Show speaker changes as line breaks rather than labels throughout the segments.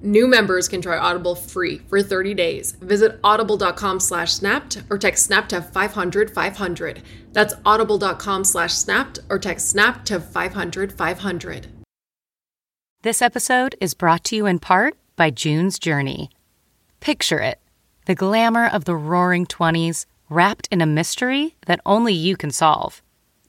New members can try Audible free for 30 days. Visit audible.com slash snapped or text snap to 500 500. That's audible.com slash snapped or text snap to 500 500.
This episode is brought to you in part by June's Journey. Picture it the glamour of the roaring 20s wrapped in a mystery that only you can solve.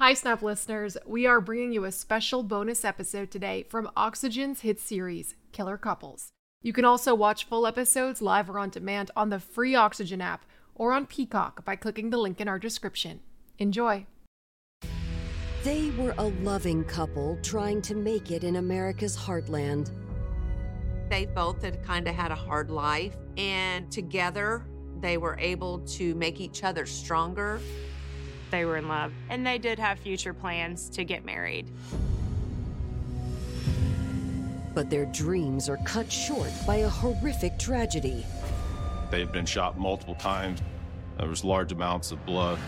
Hi, Snap listeners. We are bringing you a special bonus episode today from Oxygen's hit series, Killer Couples. You can also watch full episodes live or on demand on the free Oxygen app or on Peacock by clicking the link in our description. Enjoy.
They were a loving couple trying to make it in America's heartland.
They both had kind of had a hard life, and together they were able to make each other stronger
they were in love. And they did have future plans to get married.
But their dreams are cut short by a horrific tragedy.
They had been shot multiple times. There was large amounts of blood.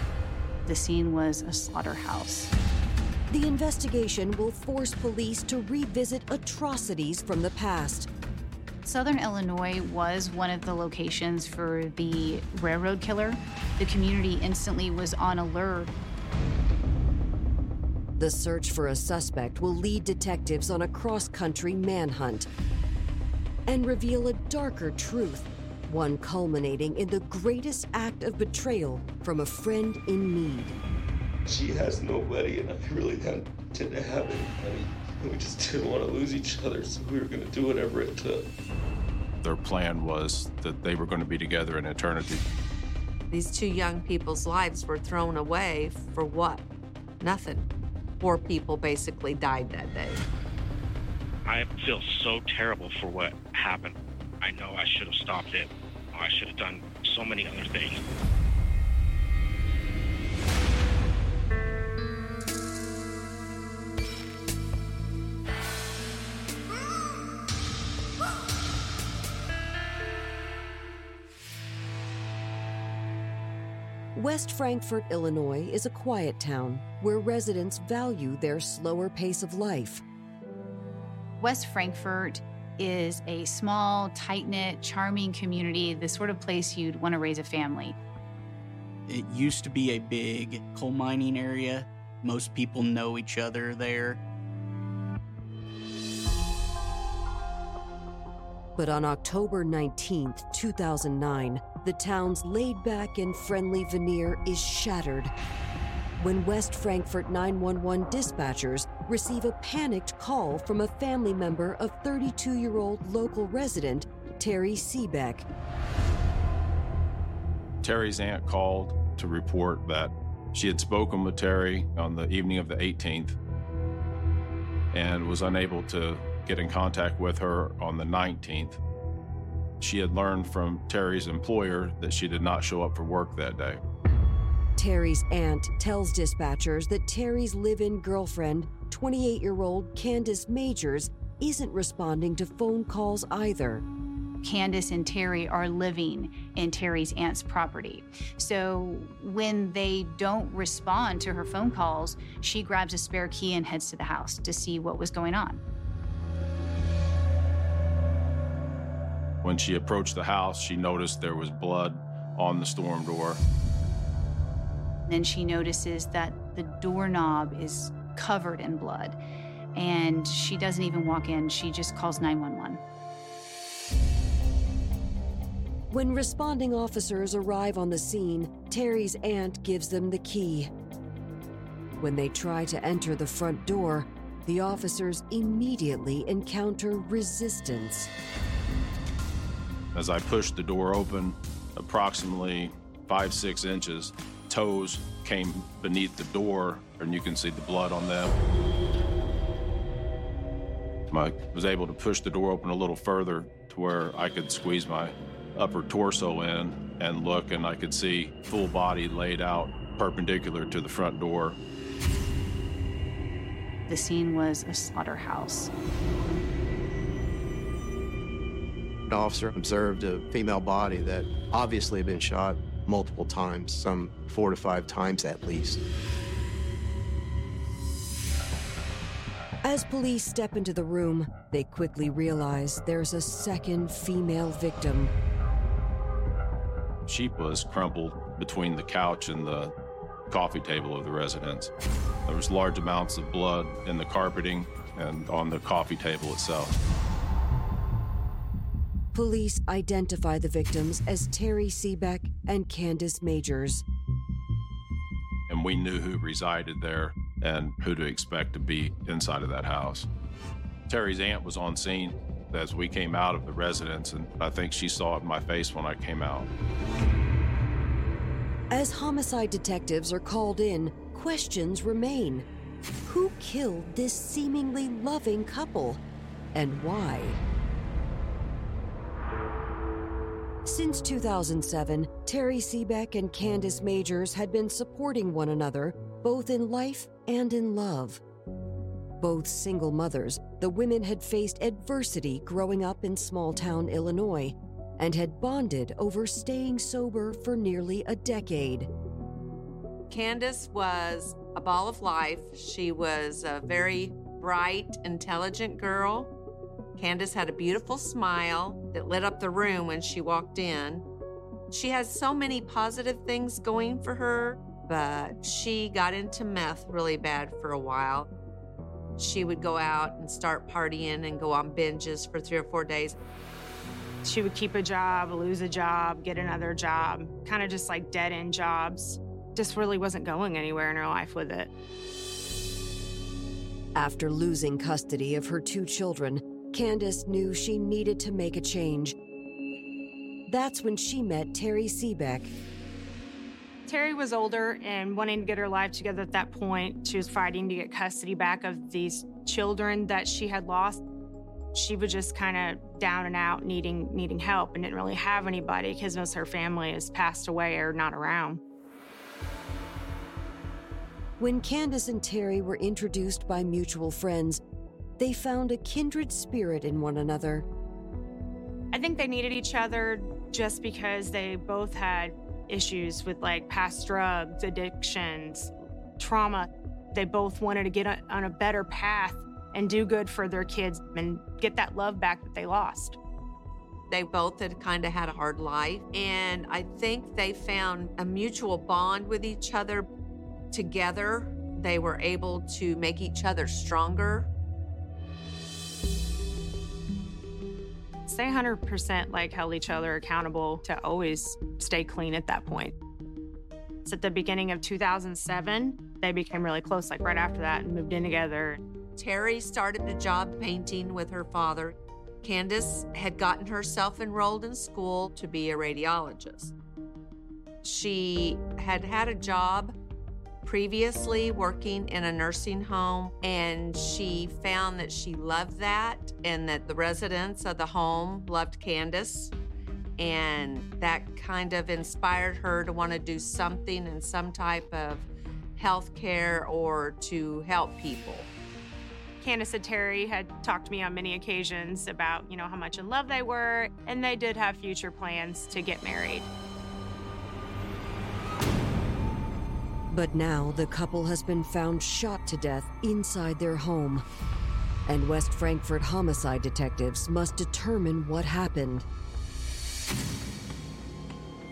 The scene was a slaughterhouse.
The investigation will force police to revisit atrocities from the past
Southern Illinois was one of the locations for the railroad killer. The community instantly was on alert.
The search for a suspect will lead detectives on a cross country manhunt and reveal a darker truth, one culminating in the greatest act of betrayal from a friend in need.
She has nobody, and I really didn't have anybody. We just didn't want to lose each other, so we were going to do whatever it took.
Their plan was that they were going to be together in eternity.
These two young people's lives were thrown away for what? Nothing. Four people basically died that day.
I feel so terrible for what happened. I know I should have stopped it. I should have done so many other things.
West Frankfort, Illinois is a quiet town where residents value their slower pace of life.
West Frankfort is a small, tight knit, charming community, the sort of place you'd want to raise a family.
It used to be a big coal mining area. Most people know each other there.
But on October 19, 2009, the town's laid back and friendly veneer is shattered when West Frankfort 911 dispatchers receive a panicked call from a family member of 32 year old local resident Terry Seebeck.
Terry's aunt called to report that she had spoken with Terry on the evening of the 18th and was unable to get in contact with her on the 19th. She had learned from Terry's employer that she did not show up for work that day.
Terry's aunt tells dispatchers that Terry's live in girlfriend, 28 year old Candace Majors, isn't responding to phone calls either.
Candace and Terry are living in Terry's aunt's property. So when they don't respond to her phone calls, she grabs a spare key and heads to the house to see what was going on.
When she approached the house, she noticed there was blood on the storm door.
Then she notices that the doorknob is covered in blood. And she doesn't even walk in, she just calls 911.
When responding officers arrive on the scene, Terry's aunt gives them the key. When they try to enter the front door, the officers immediately encounter resistance.
As I pushed the door open, approximately five, six inches, toes came beneath the door, and you can see the blood on them. I was able to push the door open a little further to where I could squeeze my upper torso in and look, and I could see full body laid out perpendicular to the front door.
The scene was a slaughterhouse.
An officer observed a female body that obviously had been shot multiple times, some four to five times at least.
As police step into the room, they quickly realize there's a second female victim.
She was crumpled between the couch and the coffee table of the residence. There was large amounts of blood in the carpeting and on the coffee table itself.
Police identify the victims as Terry Seebeck and Candace Majors.
And we knew who resided there and who to expect to be inside of that house. Terry's aunt was on scene as we came out of the residence, and I think she saw it in my face when I came out.
As homicide detectives are called in, questions remain. Who killed this seemingly loving couple? And why? Since 2007, Terry Seebeck and Candace Majors had been supporting one another, both in life and in love. Both single mothers, the women had faced adversity growing up in small town Illinois and had bonded over staying sober for nearly a decade.
Candace was a ball of life. She was a very bright, intelligent girl. Candace had a beautiful smile that lit up the room when she walked in. She has so many positive things going for her, but she got into meth really bad for a while. She would go out and start partying and go on binges for three or four days.
She would keep a job, lose a job, get another job, kind of just like dead end jobs. Just really wasn't going anywhere in her life with it.
After losing custody of her two children, Candace knew she needed to make a change. That's when she met Terry Seebeck.
Terry was older and wanting to get her life together at that point. She was fighting to get custody back of these children that she had lost. She was just kind of down and out, needing needing help, and didn't really have anybody because most of her family has passed away or not around.
When Candace and Terry were introduced by mutual friends, they found a kindred spirit in one another.
I think they needed each other just because they both had issues with like past drugs, addictions, trauma. They both wanted to get on a better path and do good for their kids and get that love back that they lost.
They both had kind of had a hard life, and I think they found a mutual bond with each other. Together, they were able to make each other stronger.
They 100% like held each other accountable to always stay clean at that point. So at the beginning of 2007, they became really close, like right after that, and moved in together.
Terry started a job painting with her father. Candace had gotten herself enrolled in school to be a radiologist. She had had a job previously working in a nursing home, and she found that she loved that and that the residents of the home loved Candace. And that kind of inspired her to want to do something in some type of health care or to help people.
Candace and Terry had talked to me on many occasions about, you know, how much in love they were, and they did have future plans to get married.
But now the couple has been found shot to death inside their home. And West Frankfort homicide detectives must determine what happened.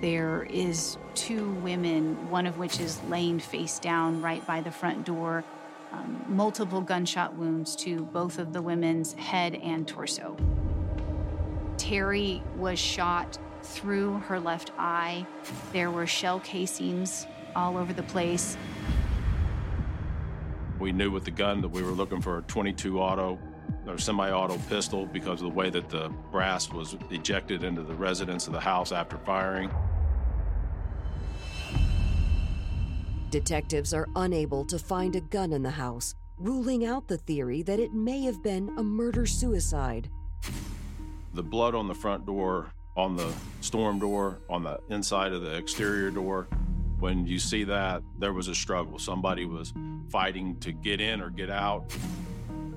There is two women, one of which is laying face down right by the front door. Um, multiple gunshot wounds to both of the women's head and torso. Terry was shot through her left eye. There were shell casings all over the place.
We knew with the gun that we were looking for a 22 auto or semi-auto pistol because of the way that the brass was ejected into the residence of the house after firing.
Detectives are unable to find a gun in the house, ruling out the theory that it may have been a murder suicide.
The blood on the front door, on the storm door, on the inside of the exterior door, when you see that, there was a struggle. Somebody was fighting to get in or get out.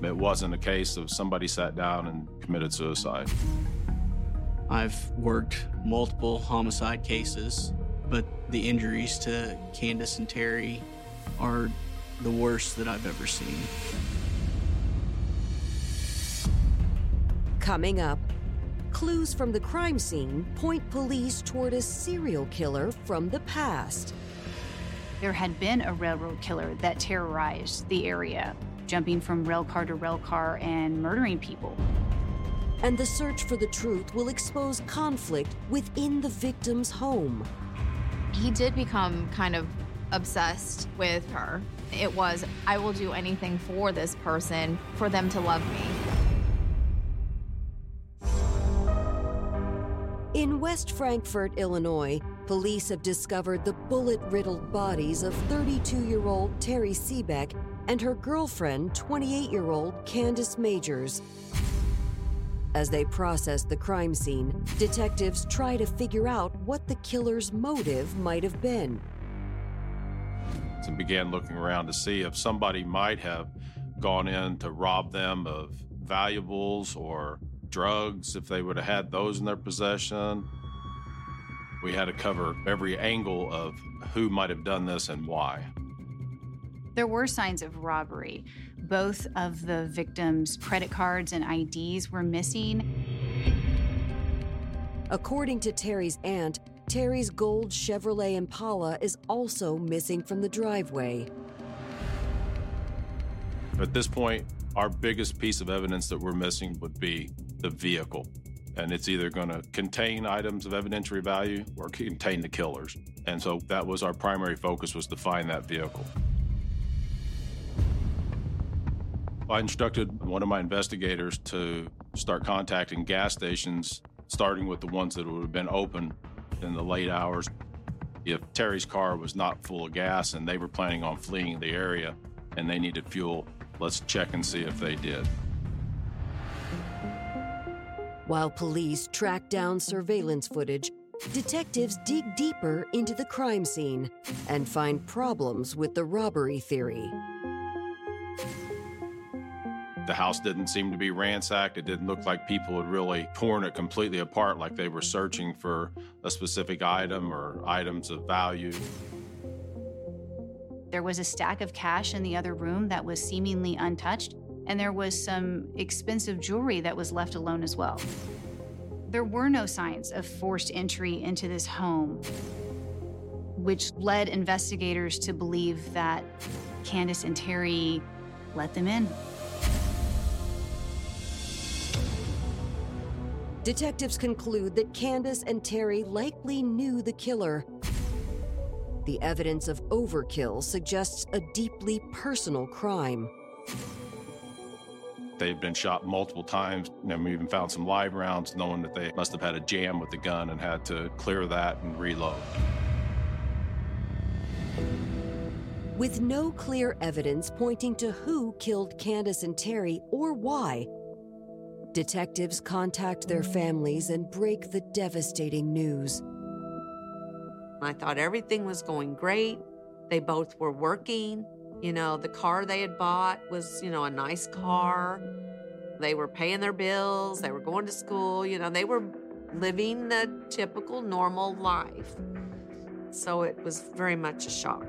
It wasn't a case of somebody sat down and committed suicide.
I've worked multiple homicide cases, but the injuries to Candace and Terry are the worst that I've ever seen.
Coming up, clues from the crime scene point police toward a serial killer from the past.
There had been a railroad killer that terrorized the area, jumping from rail car to rail car and murdering people.
And the search for the truth will expose conflict within the victim's home.
He did become kind of obsessed with her. It was, I will do anything for this person for them to love me.
In West Frankfort, Illinois, police have discovered the bullet riddled bodies of 32 year old Terry Seebeck and her girlfriend, 28 year old Candace Majors. As they process the crime scene, detectives try to figure out what the killer's motive might have been.
And began looking around to see if somebody might have gone in to rob them of valuables or drugs, if they would have had those in their possession. We had to cover every angle of who might have done this and why.
There were signs of robbery. Both of the victims' credit cards and IDs were missing.
According to Terry's aunt, Terry's gold Chevrolet Impala is also missing from the driveway.
At this point, our biggest piece of evidence that we're missing would be the vehicle. And it's either going to contain items of evidentiary value or contain the killers. And so that was our primary focus was to find that vehicle. I instructed one of my investigators to start contacting gas stations, starting with the ones that would have been open in the late hours. If Terry's car was not full of gas and they were planning on fleeing the area and they needed fuel, let's check and see if they did.
While police track down surveillance footage, detectives dig deeper into the crime scene and find problems with the robbery theory.
The house didn't seem to be ransacked. It didn't look like people had really torn it completely apart, like they were searching for a specific item or items of value.
There was a stack of cash in the other room that was seemingly untouched, and there was some expensive jewelry that was left alone as well. There were no signs of forced entry into this home, which led investigators to believe that Candace and Terry let them in.
Detectives conclude that Candace and Terry likely knew the killer. The evidence of overkill suggests a deeply personal crime.
They'd been shot multiple times, and we even found some live rounds, knowing that they must have had a jam with the gun and had to clear that and reload.
With no clear evidence pointing to who killed Candace and Terry or why, detectives contact their families and break the devastating news.
I thought everything was going great. They both were working. You know, the car they had bought was, you know, a nice car. They were paying their bills, they were going to school, you know, they were living the typical normal life. So it was very much a shock.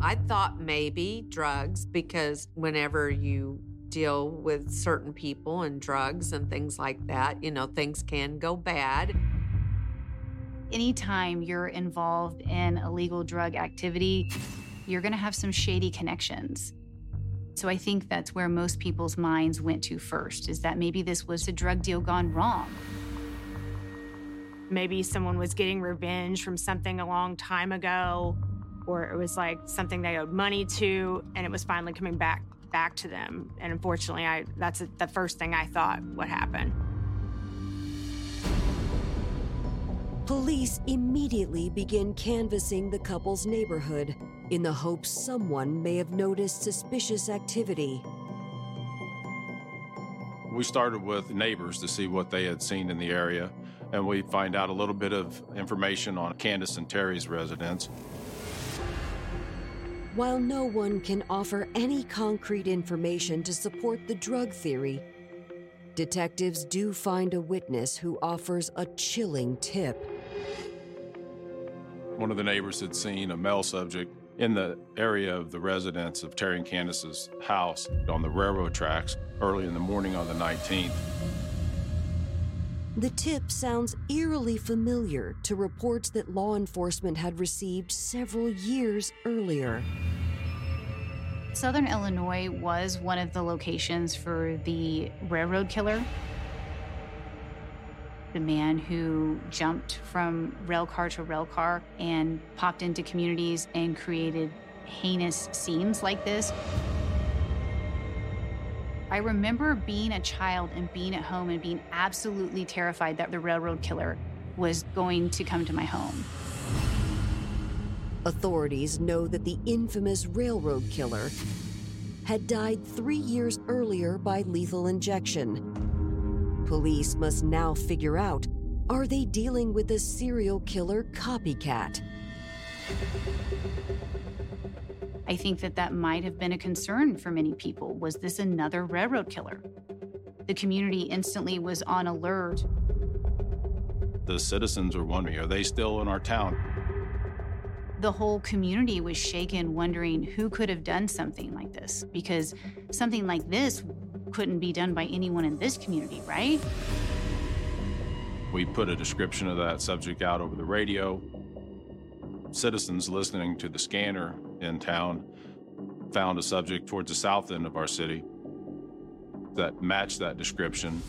I thought maybe drugs because whenever you deal with certain people and drugs and things like that. You know, things can go bad.
Anytime you're involved in illegal drug activity, you're going to have some shady connections. So I think that's where most people's minds went to first is that maybe this was a drug deal gone wrong.
Maybe someone was getting revenge from something a long time ago, or it was like something they owed money to, and it was finally coming back back to them. And unfortunately, I that's the first thing I thought would happen.
Police immediately begin canvassing the couple's neighborhood in the hopes someone may have noticed suspicious activity.
We started with neighbors to see what they had seen in the area, and we find out a little bit of information on Candace and Terry's residence.
While no one can offer any concrete information to support the drug theory, detectives do find a witness who offers a chilling tip.
One of the neighbors had seen a male subject in the area of the residence of Terry and Candace's house on the railroad tracks early in the morning on the 19th.
The tip sounds eerily familiar to reports that law enforcement had received several years earlier.
Southern Illinois was one of the locations for the railroad killer. The man who jumped from rail car to rail car and popped into communities and created heinous scenes like this. I remember being a child and being at home and being absolutely terrified that the railroad killer was going to come to my home.
Authorities know that the infamous railroad killer had died three years earlier by lethal injection. Police must now figure out are they dealing with a serial killer copycat?
I think that that might have been a concern for many people. Was this another railroad killer? The community instantly was on alert.
The citizens were wondering are they still in our town?
The whole community was shaken, wondering who could have done something like this because something like this couldn't be done by anyone in this community, right?
We put a description of that subject out over the radio. Citizens listening to the scanner in town found a subject towards the south end of our city that matched that description.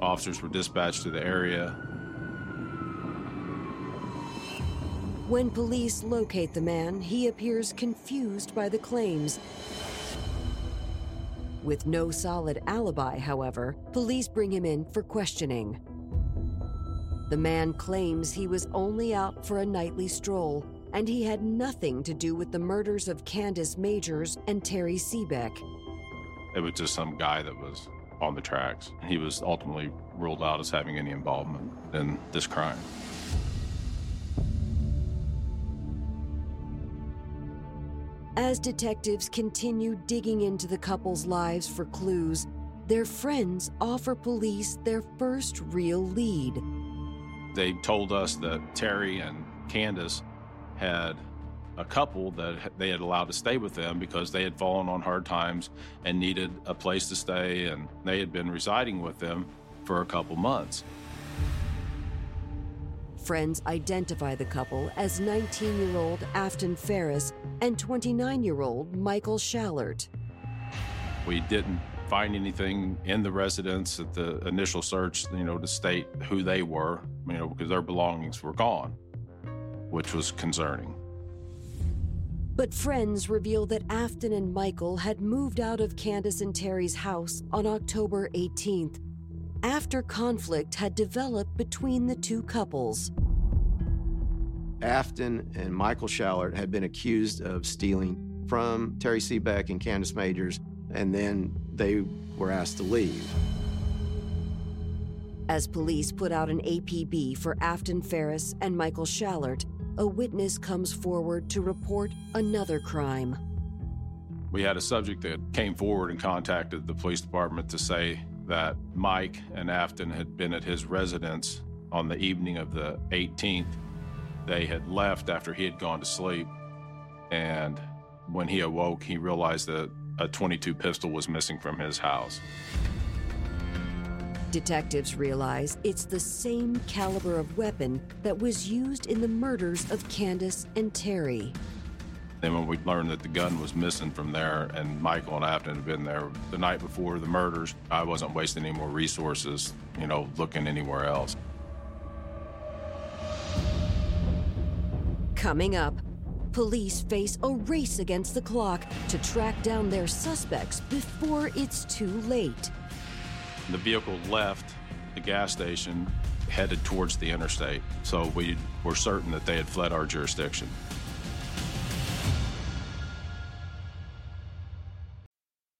Officers were dispatched to the area.
When police locate the man, he appears confused by the claims. With no solid alibi, however, police bring him in for questioning. The man claims he was only out for a nightly stroll and he had nothing to do with the murders of Candace Majors and Terry Seebeck.
It was just some guy that was on the tracks. He was ultimately ruled out as having any involvement in this crime.
As detectives continue digging into the couple's lives for clues, their friends offer police their first real lead.
They told us that Terry and Candace had a couple that they had allowed to stay with them because they had fallen on hard times and needed a place to stay, and they had been residing with them for a couple months.
Friends identify the couple as 19 year old Afton Ferris and 29 year old Michael Schallert.
We didn't find anything in the residence at the initial search, you know, to state who they were, you know, because their belongings were gone, which was concerning.
But friends reveal that Afton and Michael had moved out of Candace and Terry's house on October 18th after conflict had developed between the two couples.
Afton and Michael Schallert had been accused of stealing from Terry Seebeck and Candace Majors, and then they were asked to leave.
As police put out an APB for Afton Ferris and Michael Schallert, a witness comes forward to report another crime.
We had a subject that came forward and contacted the police department to say that Mike and Afton had been at his residence on the evening of the 18th. They had left after he had gone to sleep. And when he awoke, he realized that a 22 pistol was missing from his house.
Detectives realize it's the same caliber of weapon that was used in the murders of Candace and Terry.
And then when we learned that the gun was missing from there and Michael and Afton had been there the night before the murders, I wasn't wasting any more resources, you know, looking anywhere else.
Coming up, police face a race against the clock to track down their suspects before it's too late.
The vehicle left the gas station headed towards the interstate, so we were certain that they had fled our jurisdiction.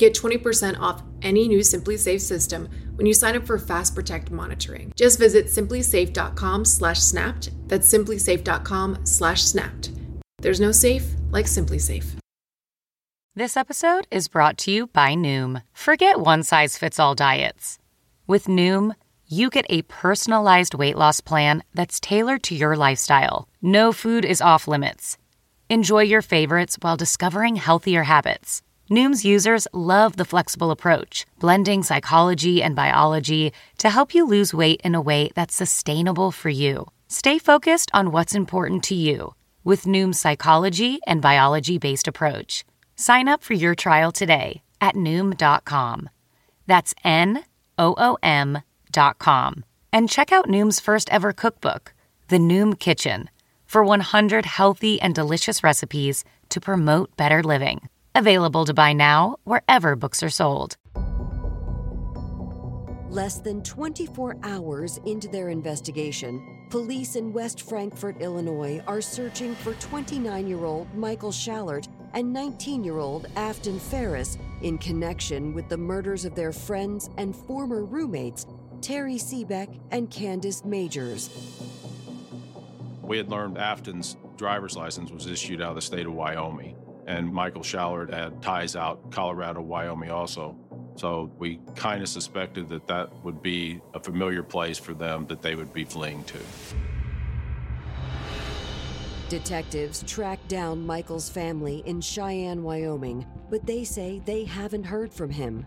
Get 20% off any new SimpliSafe system when you sign up for Fast Protect monitoring. Just visit simplisafe.com/snapped. That's simplisafe.com/snapped. There's no safe like SimpliSafe.
This episode is brought to you by Noom. Forget one size fits all diets. With Noom, you get a personalized weight loss plan that's tailored to your lifestyle. No food is off limits. Enjoy your favorites while discovering healthier habits. Noom's users love the flexible approach, blending psychology and biology to help you lose weight in a way that's sustainable for you. Stay focused on what's important to you with Noom's psychology and biology based approach. Sign up for your trial today at Noom.com. That's N O O M.com. And check out Noom's first ever cookbook, The Noom Kitchen, for 100 healthy and delicious recipes to promote better living. Available to buy now wherever books are sold.
Less than 24 hours into their investigation, police in West Frankfort, Illinois are searching for 29 year old Michael Schallert and 19 year old Afton Ferris in connection with the murders of their friends and former roommates, Terry Seebeck and Candace Majors.
We had learned Afton's driver's license was issued out of the state of Wyoming, and Michael Schallert had ties out Colorado, Wyoming also. So we kind of suspected that that would be a familiar place for them that they would be fleeing to.
Detectives track down Michael's family in Cheyenne, Wyoming, but they say they haven't heard from him.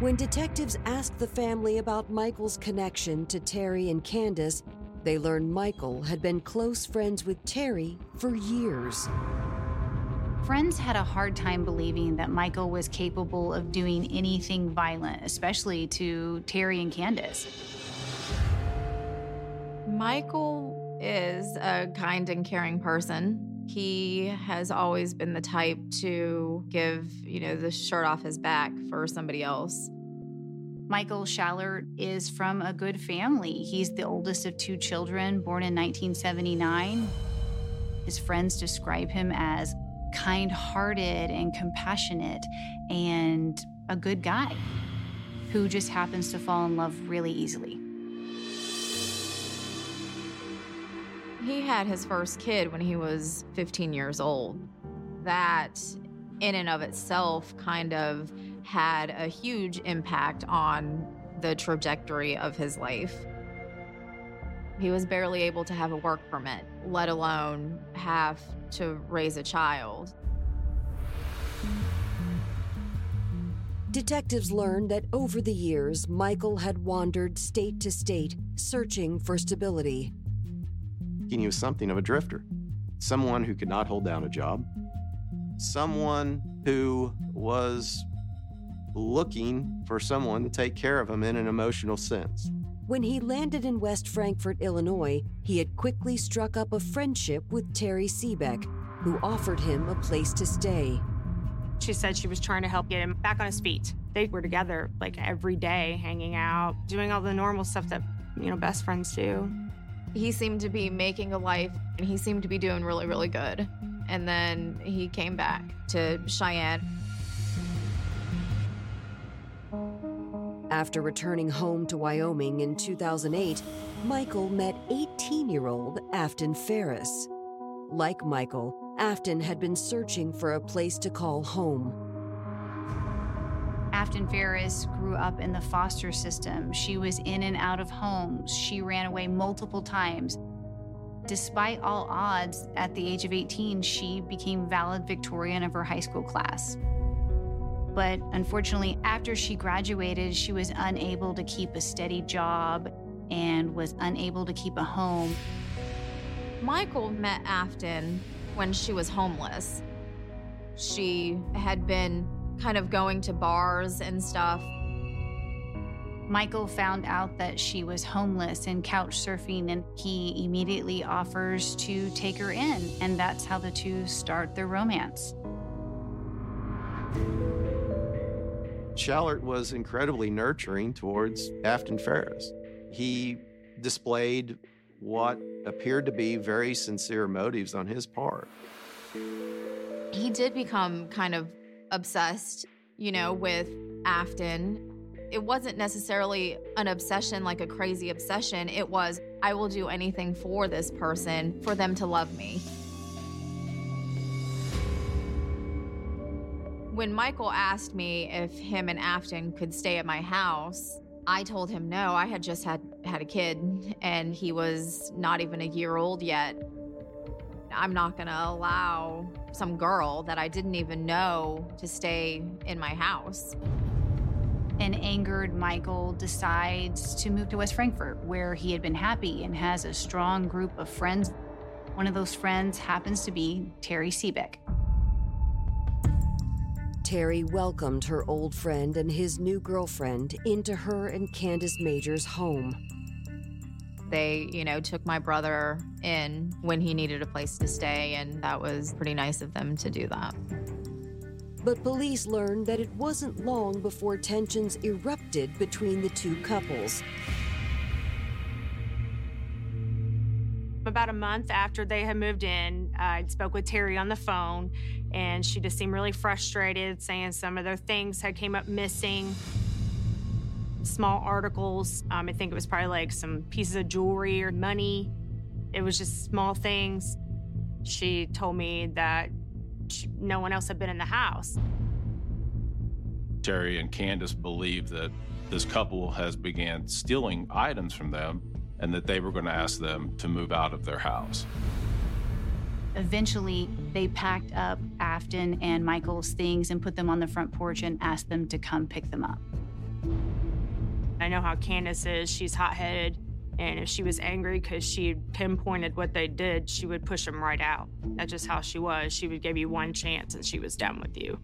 When detectives ask the family about Michael's connection to Terry and Candace, they learn Michael had been close friends with Terry for years.
Friends had a hard time believing that Michael was capable of doing anything violent, especially to Terry and Candace.
Michael is a kind and caring person. He has always been the type to give, you know, the shirt off his back for somebody else.
Michael Schallert is from a good family. He's the oldest of two children, born in 1979. His friends describe him as kind hearted and compassionate and a good guy who just happens to fall in love really easily.
He had his first kid when he was 15 years old. That, in and of itself, kind of had a huge impact on the trajectory of his life. He was barely able to have a work permit, let alone have to raise a child.
Detectives learned that over the years, Michael had wandered state to state, searching for stability.
He was something of a drifter, someone who could not hold down a job, someone who was looking for someone to take care of him in an emotional sense.
When he landed in West Frankfort, Illinois, he had quickly struck up a friendship with Terry Seebeck, who offered him a place to stay.
She said she was trying to help get him back on his feet. They were together like every day, hanging out, doing all the normal stuff that, you know, best friends do.
He seemed to be making a life and he seemed to be doing really, really good. And then he came back to Cheyenne.
After returning home to Wyoming in 2008, Michael met 18 year old Afton Ferris. Like Michael, Afton had been searching for a place to call home.
Afton Ferris grew up in the foster system. She was in and out of homes. She ran away multiple times. Despite all odds, at the age of 18, she became valedictorian of her high school class. But unfortunately, after she graduated, she was unable to keep a steady job and was unable to keep a home.
Michael met Afton when she was homeless. She had been kind of going to bars and stuff.
Michael found out that she was homeless and couch surfing, and he immediately offers to take her in. And that's how the two start their romance.
Schallert was incredibly nurturing towards Afton Ferris. He displayed what appeared to be very sincere motives on his part.
He did become kind of obsessed, you know, with Afton. It wasn't necessarily an obsession like a crazy obsession. It was, I will do anything for this person for them to love me. When Michael asked me if him and Afton could stay at my house, I told him no. I had just had had a kid and he was not even a year old yet. I'm not going to allow some girl that I didn't even know to stay in my house.
An angered Michael decides to move to West Frankfort, where he had been happy and has a strong group of friends. One of those friends happens to be Terry Seebeck.
Terry welcomed her old friend and his new girlfriend into her and Candace Major's home.
They, you know, took my brother in when he needed a place to stay, and that was pretty nice of them to do that.
But police learned that it wasn't long before tensions erupted between the two couples.
About a month after they had moved in, I spoke with Terry on the phone, and she just seemed really frustrated, saying some of their things had came up missing small articles. Um, I think it was probably like some pieces of jewelry or money. It was just small things. She told me that she, no one else had been in the house.
Terry and Candace believe that this couple has began stealing items from them and that they were going to ask them to move out of their house.
Eventually, they packed up Afton and Michael's things and put them on the front porch and asked them to come pick them up.
I know how Candace is. She's hot headed. And if she was angry because she pinpointed what they did, she would push them right out. That's just how she was. She would give you one chance and she was done with you.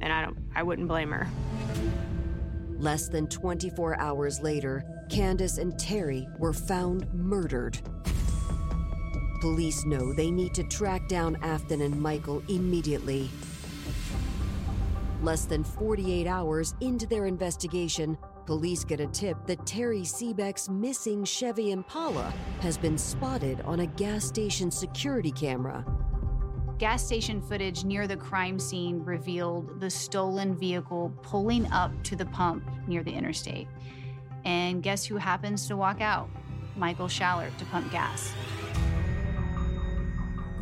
And I don't I wouldn't blame her.
Less than 24 hours later, Candace and Terry were found murdered. Police know they need to track down Afton and Michael immediately. Less than 48 hours into their investigation, Police get a tip that Terry Seebeck's missing Chevy Impala has been spotted on a gas station security camera.
Gas station footage near the crime scene revealed the stolen vehicle pulling up to the pump near the interstate. And guess who happens to walk out? Michael Schallert to pump gas.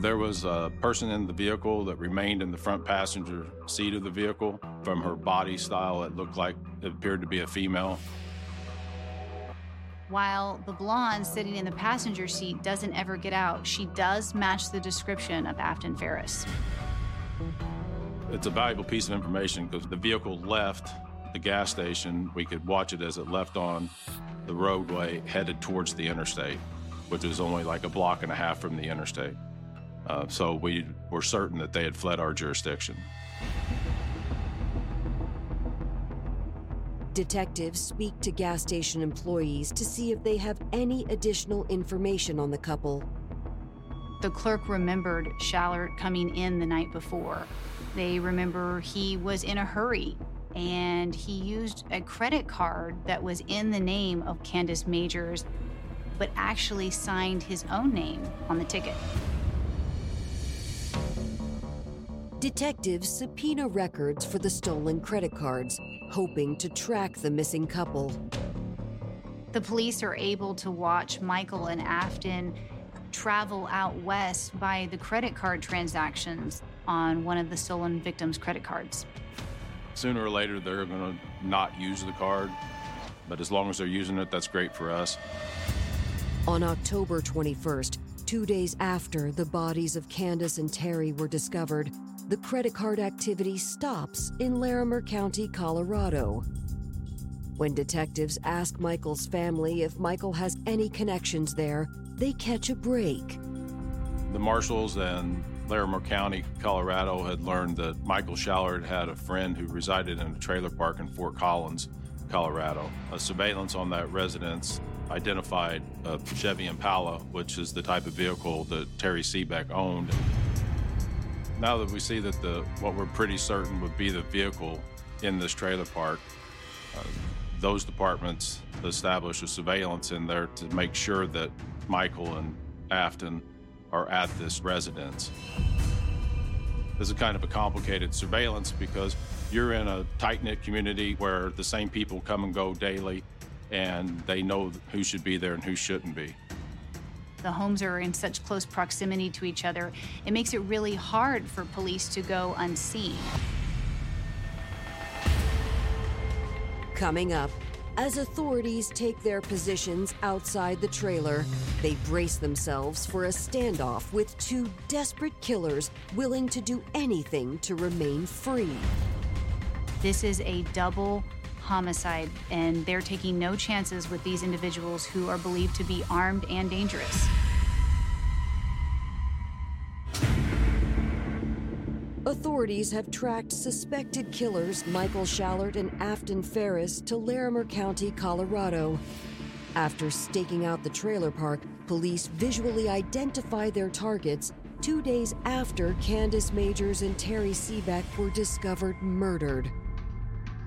There was a person in the vehicle that remained in the front passenger seat of the vehicle. From her body style, it looked like it appeared to be a female.
While the blonde sitting in the passenger seat doesn't ever get out, she does match the description of Afton Ferris.
It's a valuable piece of information because the vehicle left the gas station. We could watch it as it left on the roadway headed towards the interstate, which is only like a block and a half from the interstate. Uh, so we were certain that they had fled our jurisdiction.
Detectives speak to gas station employees to see if they have any additional information on the couple.
The clerk remembered Schallert coming in the night before. They remember he was in a hurry and he used a credit card that was in the name of Candace Majors, but actually signed his own name on the ticket.
Detectives subpoena records for the stolen credit cards, hoping to track the missing couple.
The police are able to watch Michael and Afton travel out west by the credit card transactions on one of the stolen victims' credit cards.
Sooner or later, they're going to not use the card, but as long as they're using it, that's great for us.
On October 21st, two days after the bodies of Candace and Terry were discovered, the credit card activity stops in Larimer County, Colorado. When detectives ask Michael's family if Michael has any connections there, they catch a break.
The marshals and Larimer County, Colorado had learned that Michael Schallert had a friend who resided in a trailer park in Fort Collins, Colorado. A surveillance on that residence identified a Chevy Impala, which is the type of vehicle that Terry Seebeck owned. Now that we see that the what we're pretty certain would be the vehicle in this trailer park, uh, those departments establish a surveillance in there to make sure that Michael and Afton are at this residence. This is kind of a complicated surveillance because you're in a tight knit community where the same people come and go daily and they know who should be there and who shouldn't be.
The homes are in such close proximity to each other, it makes it really hard for police to go unseen.
Coming up, as authorities take their positions outside the trailer, they brace themselves for a standoff with two desperate killers willing to do anything to remain free.
This is a double homicide, and they're taking no chances with these individuals who are believed to be armed and dangerous.
Authorities have tracked suspected killers Michael Schallert and Afton Ferris to Larimer County, Colorado. After staking out the trailer park, police visually identify their targets two days after Candace Majors and Terry Seebeck were discovered murdered.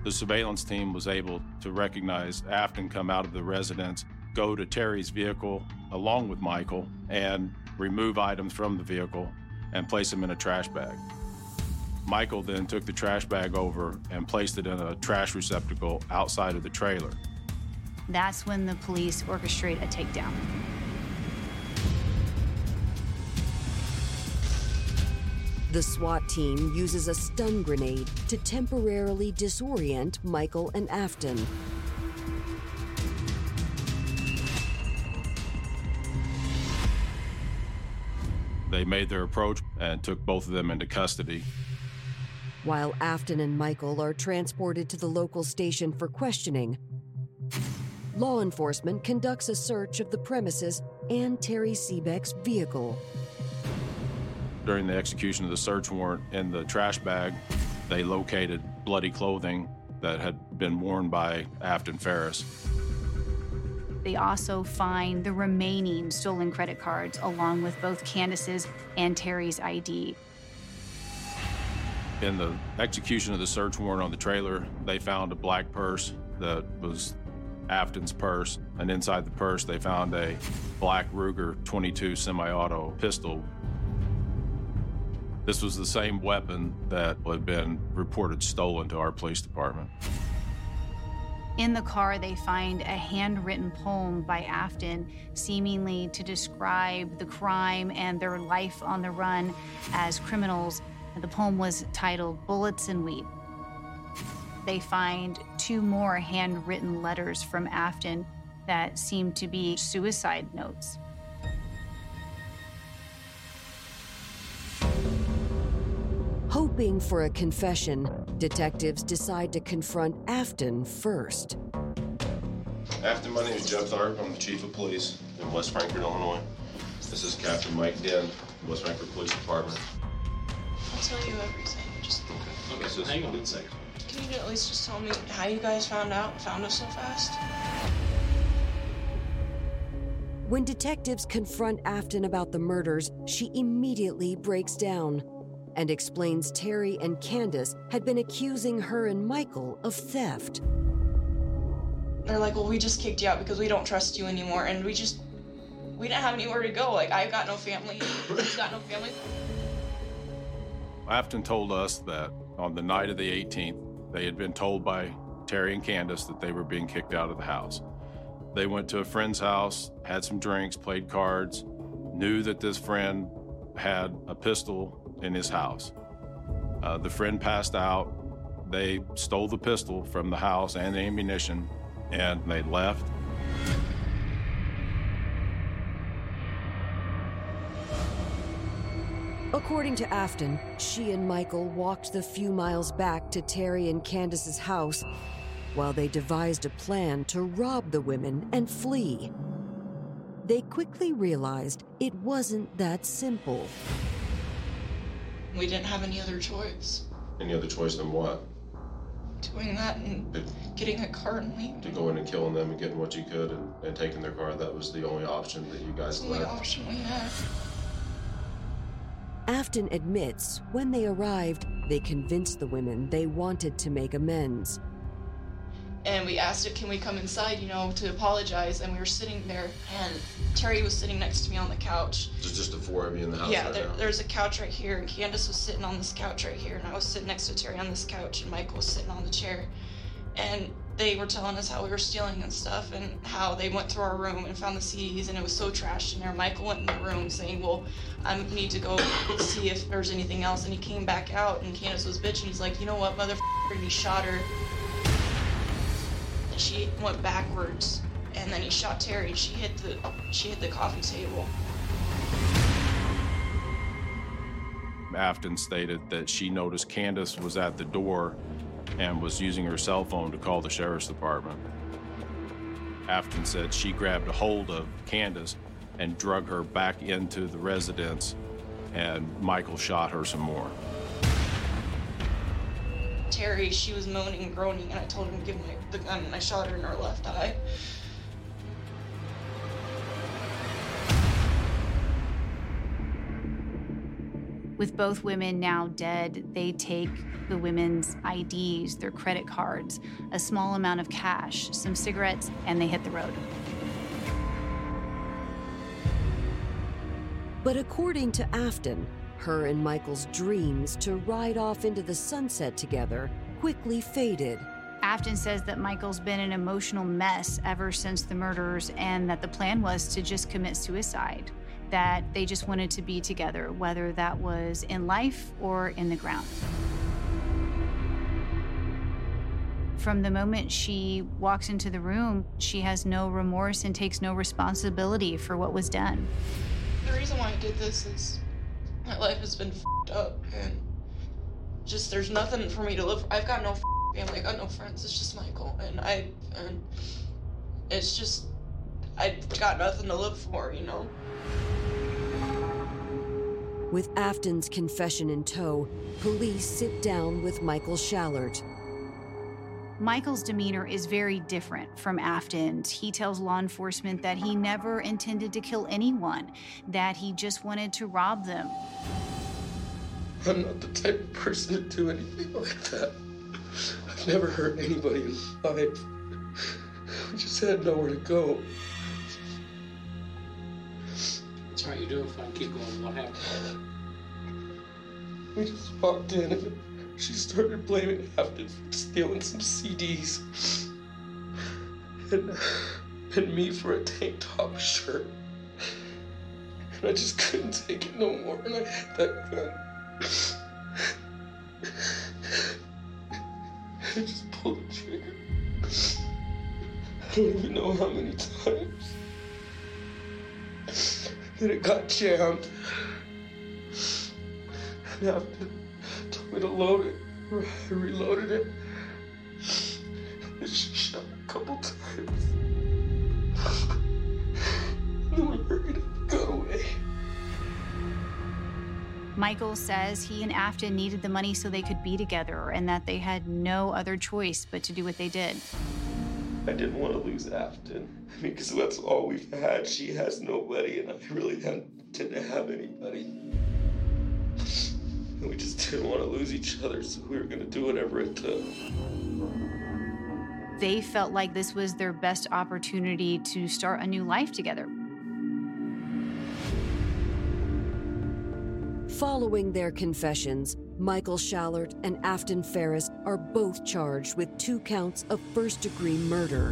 The surveillance team was able to recognize Afton come out of the residence, go to Terry's vehicle along with Michael, and remove items from the vehicle and place them in a trash bag. Michael then took the trash bag over and placed it in a trash receptacle outside of the trailer.
That's when the police orchestrate a takedown.
The SWAT team uses a stun grenade to temporarily disorient Michael and Afton.
They made their approach and took both of them into custody.
While Afton and Michael are transported to the local station for questioning, law enforcement conducts a search of the premises and Terry Seebeck's vehicle.
During the execution of the search warrant in the trash bag, they located bloody clothing that had been worn by Afton Ferris.
They also find the remaining stolen credit cards along with both Candace's and Terry's ID.
In the execution of the search warrant on the trailer, they found a black purse that was Afton's purse, and inside the purse, they found a black Ruger 22 semi auto pistol. This was the same weapon that had been reported stolen to our police department.
In the car, they find a handwritten poem by Afton, seemingly to describe the crime and their life on the run as criminals. The poem was titled Bullets and Weed. They find two more handwritten letters from Afton that seem to be suicide notes.
Hoping for a confession, detectives decide to confront Afton first.
Afton, my name is Jeff Tharp. I'm the chief of police in West Frankfort, Illinois. This is Captain Mike Den, West Frankfort Police Department.
I'll tell you everything. Just
Okay, Okay, so hang on a second.
can you at least just tell me how you guys found out, found us so fast?
When detectives confront Afton about the murders, she immediately breaks down and explains Terry and Candace had been accusing her and Michael of theft.
They're like, well, we just kicked you out because we don't trust you anymore, and we just, we didn't have anywhere to go. Like, I've got no family. He's got no family.
Afton told us that on the night of the 18th, they had been told by Terry and Candace that they were being kicked out of the house. They went to a friend's house, had some drinks, played cards, knew that this friend had a pistol in his house. Uh, the friend passed out. They stole the pistol from the house and the ammunition, and they left.
According to Afton, she and Michael walked the few miles back to Terry and Candace's house while they devised a plan to rob the women and flee. They quickly realized it wasn't that simple.
We didn't have any other choice.
Any other choice than what?
Doing that and getting a car and leaving.
To go in and killing them and getting what you could and, and taking their car. That was the only option that you guys
It's the only
left.
option we had.
Afton admits when they arrived, they convinced the women they wanted to make amends.
And we asked it, can we come inside, you know, to apologize? And we were sitting there, and Terry was sitting next to me on the couch.
There's just the four of you in the house
yeah,
right
there, there's a couch right here, and Candace was sitting on this couch right here, and I was sitting next to Terry on this couch, and Michael was sitting on the chair. And they were telling us how we were stealing and stuff, and how they went through our room and found the CDs, and it was so trashed in there. Michael went in the room saying, Well, I need to go see if there's anything else. And he came back out, and Candace was bitching. He's like, You know what, motherfucker? And he shot her. She went backwards, and then he shot Terry. She hit the she hit the coffee table.
Afton stated that she noticed Candace was at the door and was using her cell phone to call the sheriff's department. Afton said she grabbed a hold of Candace and drug her back into the residence, and Michael shot her some more.
Terry, she was moaning and groaning, and I told him to give me the gun, and I shot her in her left eye.
With both women now dead, they take the women's IDs, their credit cards, a small amount of cash, some cigarettes, and they hit the road.
But according to Afton, her and Michael's dreams to ride off into the sunset together quickly faded.
Afton says that Michael's been an emotional mess ever since the murders and that the plan was to just commit suicide. That they just wanted to be together, whether that was in life or in the ground. From the moment she walks into the room, she has no remorse and takes no responsibility for what was done.
The reason why I did this is my life has been up, and just there's nothing for me to live. For. I've got no family. I got no friends. It's just Michael, and I and it's just I've got nothing to live for, you know.
With Afton's confession in tow, police sit down with Michael Schallert.
Michael's demeanor is very different from Afton's. He tells law enforcement that he never intended to kill anyone, that he just wanted to rob them.
I'm not the type of person to do anything like that. I've never hurt anybody in my life. We just had nowhere to go.
That's right, you do. If I keep going, what happened?
We just walked in and she started blaming Afton for stealing some CDs. And, and me for a tank top shirt. And I just couldn't take it no more. And I had that gun. I just pulled the trigger. I don't even know how many times. Then it got jammed. And after told me to load it, I reloaded it. And she shot a couple times. And then we up and got away.
Michael says he and Afton needed the money so they could be together and that they had no other choice but to do what they did.
I didn't want to lose Afton. I mean, because that's all we've had. She has nobody, and I really didn't have anybody. And we just didn't want to lose each other, so we were going to do whatever it took.
They felt like this was their best opportunity to start a new life together.
Following their confessions, Michael Schallert and Afton Ferris are both charged with two counts of first degree murder.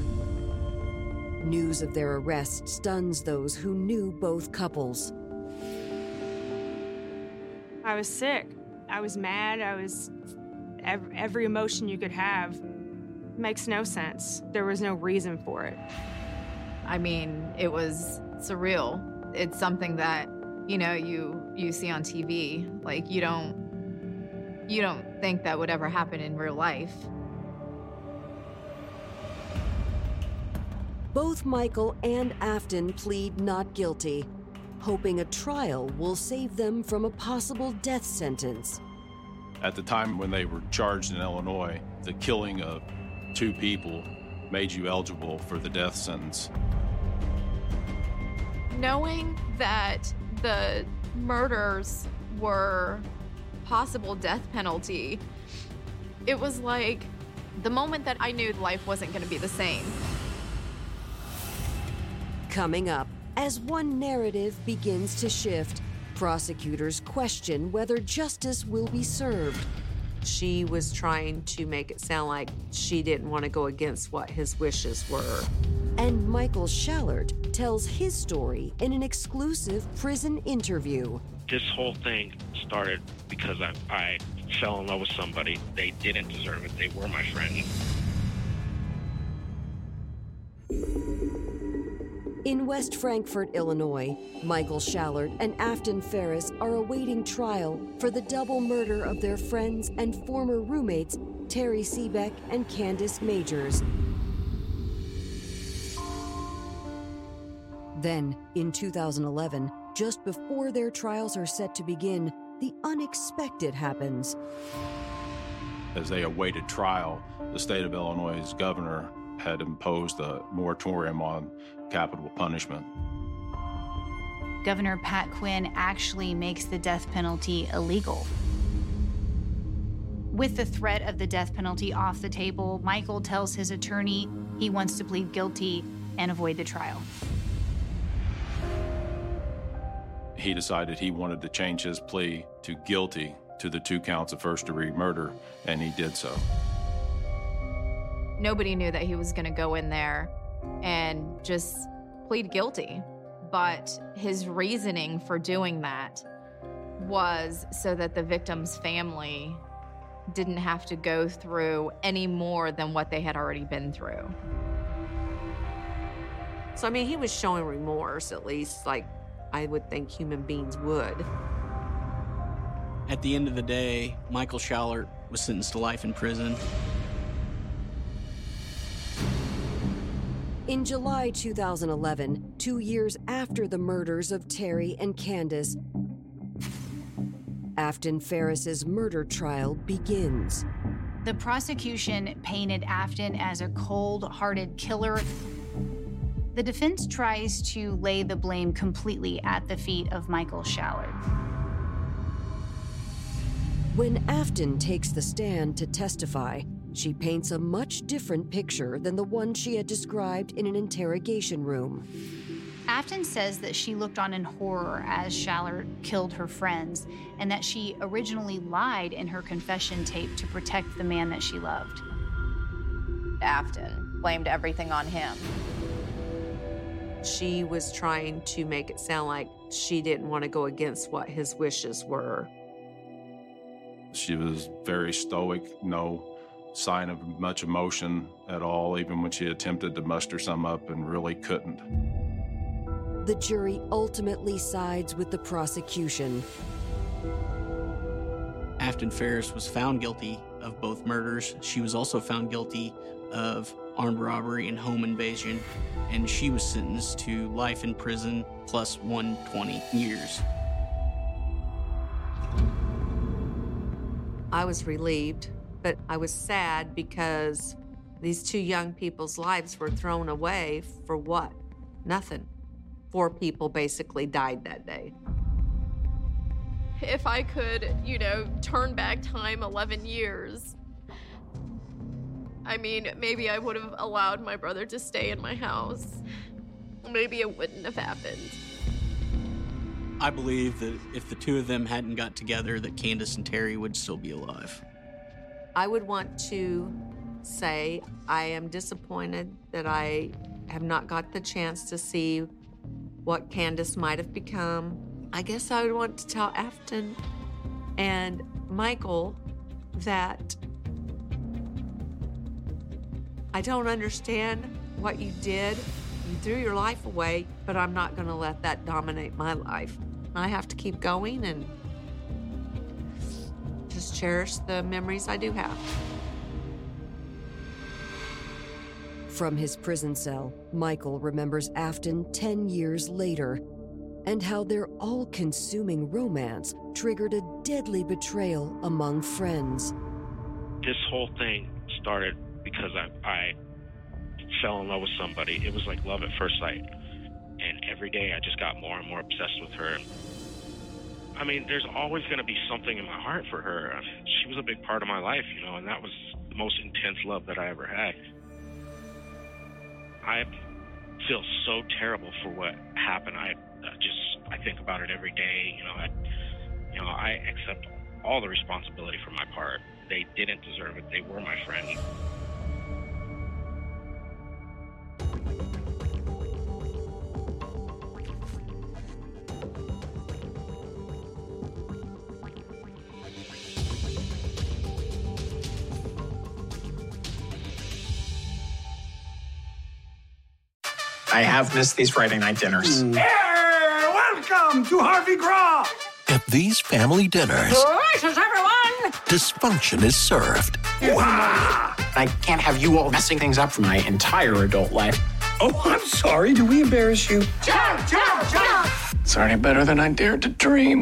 News of their arrest stuns those who knew both couples.
I was sick. I was mad. I was every, every emotion you could have. Makes no sense. There was no reason for it.
I mean, it was surreal. It's something that, you know, you you see on TV. Like you don't you don't think that would ever happen in real life.
Both Michael and Afton plead not guilty, hoping a trial will save them from a possible death sentence.
At the time when they were charged in Illinois, the killing of two people made you eligible for the death sentence.
Knowing that the murders were possible death penalty, it was like the moment that I knew life wasn't going to be the same.
Coming up, as one narrative begins to shift, prosecutors question whether justice will be served.
She was trying to make it sound like she didn't want to go against what his wishes were.
And Michael Schallert tells his story in an exclusive prison interview.
This whole thing started because I, I fell in love with somebody. They didn't deserve it. They were my friend.
In West Frankfort, Illinois, Michael Schallert and Afton Ferris are awaiting trial for the double murder of their friends and former roommates, Terry Seebeck and Candace Majors. Then, in 2011, just before their trials are set to begin, the unexpected happens.
As they awaited trial, the state of Illinois' governor had imposed a moratorium on capital punishment.
Governor Pat Quinn actually makes the death penalty illegal. With the threat of the death penalty off the table, Michael tells his attorney he wants to plead guilty and avoid the trial.
He decided he wanted to change his plea to guilty to the two counts of first degree murder, and he did so.
Nobody knew that he was going to go in there and just plead guilty. But his reasoning for doing that was so that the victim's family didn't have to go through any more than what they had already been through.
So, I mean, he was showing remorse, at least, like I would think human beings would.
At the end of the day, Michael Schallert was sentenced to life in prison.
In July 2011, two years after the murders of Terry and Candace, Afton Ferris's murder trial begins.
The prosecution painted Afton as a cold hearted killer. The defense tries to lay the blame completely at the feet of Michael Schallert.
When Afton takes the stand to testify, she paints a much different picture than the one she had described in an interrogation room.
Afton says that she looked on in horror as Schallert killed her friends, and that she originally lied in her confession tape to protect the man that she loved.
Afton blamed everything on him.
She was trying to make it sound like she didn't want to go against what his wishes were.
She was very stoic, no sign of much emotion at all, even when she attempted to muster some up and really couldn't.
The jury ultimately sides with the prosecution.
Afton Ferris was found guilty of both murders. She was also found guilty of armed robbery and home invasion, and she was sentenced to life in prison plus 120 years.
I was relieved, but I was sad because These two young people's lives were thrown away for what? Nothing. Four people basically died that day.
If I could, you know, turn back time 11 years, I mean, maybe I would have allowed my brother to stay in my house. Maybe it wouldn't have happened.
I believe that if the two of them hadn't got together, that Candace and Terry would still be alive.
I would want to say I am disappointed that I have not got the chance to see what Candace might have become. I guess I would want to tell Afton and Michael that I don't understand what you did. You threw your life away, but I'm not going to let that dominate my life. I have to keep going and just cherish the memories I do have.
From his prison cell, Michael remembers Afton 10 years later and how their all consuming romance triggered a deadly betrayal among friends.
This whole thing started because I, I fell in love with somebody. It was like love at first sight. And every day I just got more and more obsessed with her. I mean, there's always going to be something in my heart for her. I mean, she was a big part of my life, you know, and that was the most intense love that I ever had. I feel so terrible for what happened. I just I think about it every day. You know, I you know I accept all the responsibility for my part. They didn't deserve it. They were my friend.
I have missed these Friday night dinners. Mm.
welcome to Harvey Graw.
At these family dinners,
Gracious, everyone!
dysfunction is served. Ah!
I can't have you all messing things up for my entire adult life.
Oh, I'm sorry. Do we embarrass you? Jump, jump, jump!
It's already better than I dared to dream.